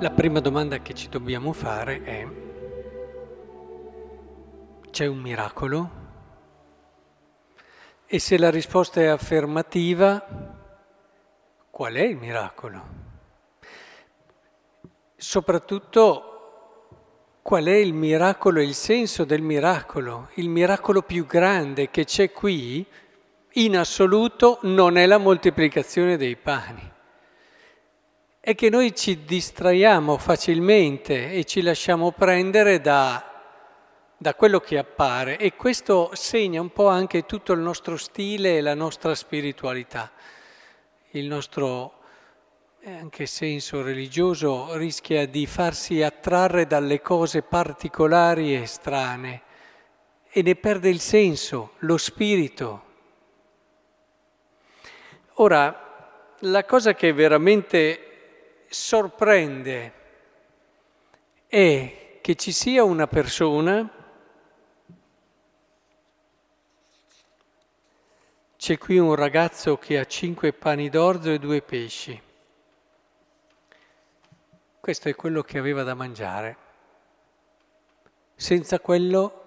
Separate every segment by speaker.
Speaker 1: La prima domanda che ci dobbiamo fare è, c'è un miracolo? E se la risposta è affermativa, qual è il miracolo? Soprattutto, qual è il miracolo il senso del miracolo? Il miracolo più grande che c'è qui, in assoluto, non è la moltiplicazione dei pani è che noi ci distraiamo facilmente e ci lasciamo prendere da, da, quello che appare e questo segna un po' anche tutto il nostro stile e la nostra spiritualità. Il nostro eh, anche senso religioso rischia di farsi attrarre dalle cose particolari e strane e ne perde il senso, lo spirito. Ora, la cosa che veramente sorprende è che ci sia una persona, c'è qui un ragazzo che ha cinque pani d'orzo e due pesci. Questo è quello che aveva da mangiare. Senza quello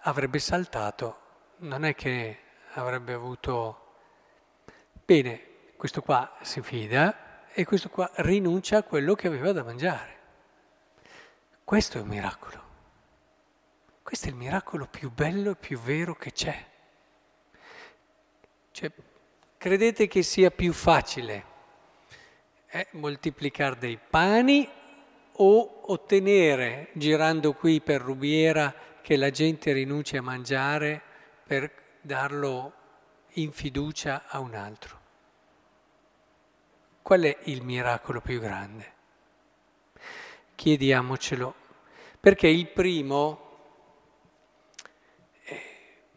Speaker 1: avrebbe saltato, non è che avrebbe avuto... Bene, questo qua si fida e questo qua rinuncia a quello che aveva da mangiare. Questo è un miracolo. Questo è il miracolo più bello e più vero che c'è. Cioè, credete che sia più facile eh, moltiplicare dei pani o ottenere, girando qui per Rubiera, che la gente rinunci a mangiare per darlo in fiducia a un altro? Qual è il miracolo più grande? Chiediamocelo, perché il primo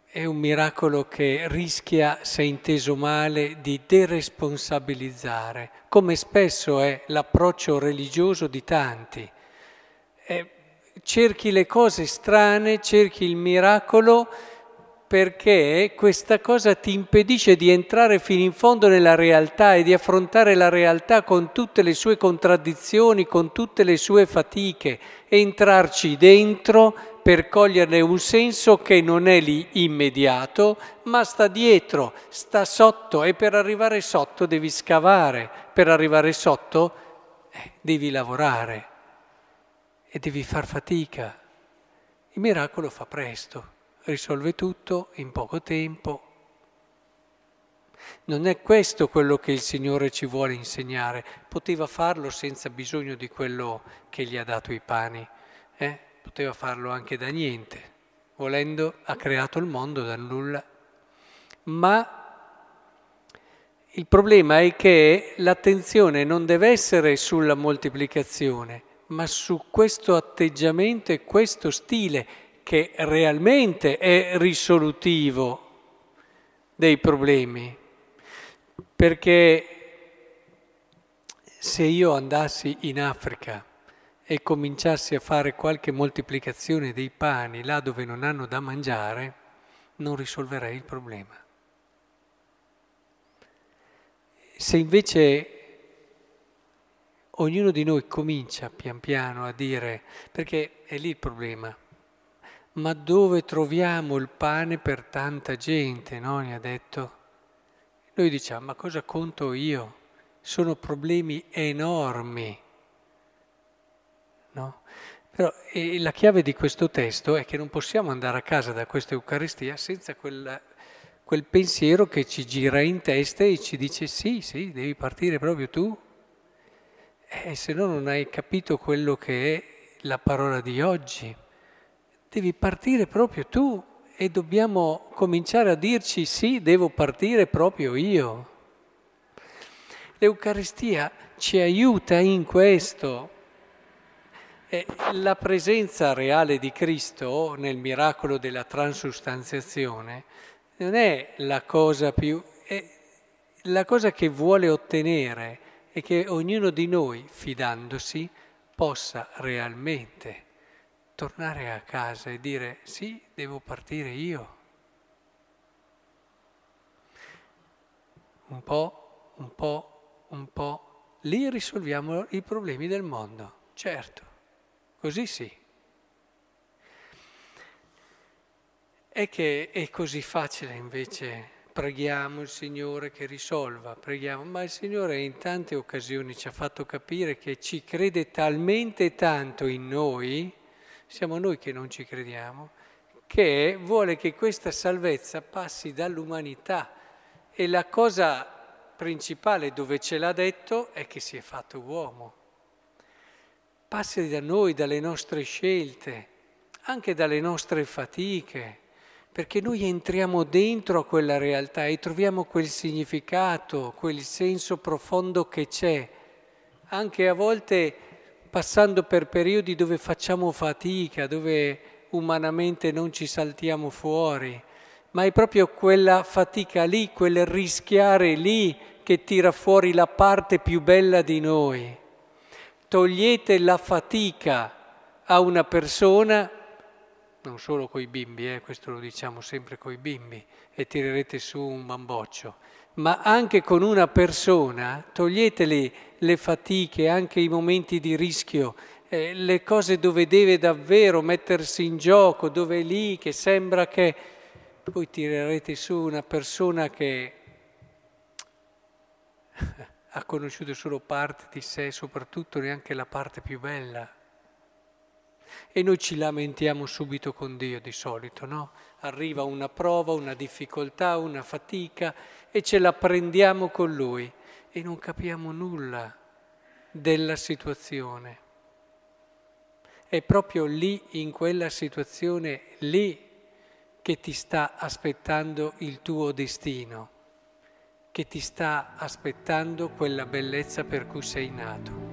Speaker 1: è un miracolo che rischia, se inteso male, di deresponsabilizzare, come spesso è l'approccio religioso di tanti. Eh, cerchi le cose strane, cerchi il miracolo perché questa cosa ti impedisce di entrare fino in fondo nella realtà e di affrontare la realtà con tutte le sue contraddizioni, con tutte le sue fatiche, entrarci dentro per coglierne un senso che non è lì immediato, ma sta dietro, sta sotto e per arrivare sotto devi scavare, per arrivare sotto eh, devi lavorare e devi far fatica. Il miracolo fa presto risolve tutto in poco tempo. Non è questo quello che il Signore ci vuole insegnare. Poteva farlo senza bisogno di quello che gli ha dato i pani. Eh? Poteva farlo anche da niente. Volendo ha creato il mondo da nulla. Ma il problema è che l'attenzione non deve essere sulla moltiplicazione, ma su questo atteggiamento e questo stile che realmente è risolutivo dei problemi, perché se io andassi in Africa e cominciassi a fare qualche moltiplicazione dei pani là dove non hanno da mangiare, non risolverei il problema. Se invece ognuno di noi comincia pian piano a dire, perché è lì il problema, ma dove troviamo il pane per tanta gente, no? Gli ha detto. Noi diciamo, ma cosa conto io? Sono problemi enormi. No? Però la chiave di questo testo è che non possiamo andare a casa da questa Eucaristia senza quel, quel pensiero che ci gira in testa e ci dice sì, sì, devi partire proprio tu. E se no non hai capito quello che è la parola di oggi devi partire proprio tu e dobbiamo cominciare a dirci sì, devo partire proprio io. L'Eucaristia ci aiuta in questo. La presenza reale di Cristo nel miracolo della transustanziazione non è la cosa più... è la cosa che vuole ottenere è che ognuno di noi, fidandosi, possa realmente tornare a casa e dire sì, devo partire io. Un po', un po', un po', lì risolviamo i problemi del mondo, certo, così sì. È che è così facile invece, preghiamo il Signore che risolva, preghiamo, ma il Signore in tante occasioni ci ha fatto capire che ci crede talmente tanto in noi, siamo noi che non ci crediamo, che vuole che questa salvezza passi dall'umanità e la cosa principale dove ce l'ha detto è che si è fatto uomo. Passi da noi, dalle nostre scelte, anche dalle nostre fatiche perché noi entriamo dentro a quella realtà e troviamo quel significato, quel senso profondo che c'è, anche a volte passando per periodi dove facciamo fatica, dove umanamente non ci saltiamo fuori, ma è proprio quella fatica lì, quel rischiare lì che tira fuori la parte più bella di noi. Togliete la fatica a una persona non solo coi bimbi, eh, questo lo diciamo sempre coi bimbi, e tirerete su un bamboccio, ma anche con una persona, toglietele le fatiche, anche i momenti di rischio, eh, le cose dove deve davvero mettersi in gioco, dove è lì che sembra che poi tirerete su una persona che ha conosciuto solo parte di sé, soprattutto neanche la parte più bella. E noi ci lamentiamo subito con Dio di solito, no? Arriva una prova, una difficoltà, una fatica e ce la prendiamo con Lui e non capiamo nulla della situazione. È proprio lì, in quella situazione, lì che ti sta aspettando il tuo destino, che ti sta aspettando quella bellezza per cui sei nato.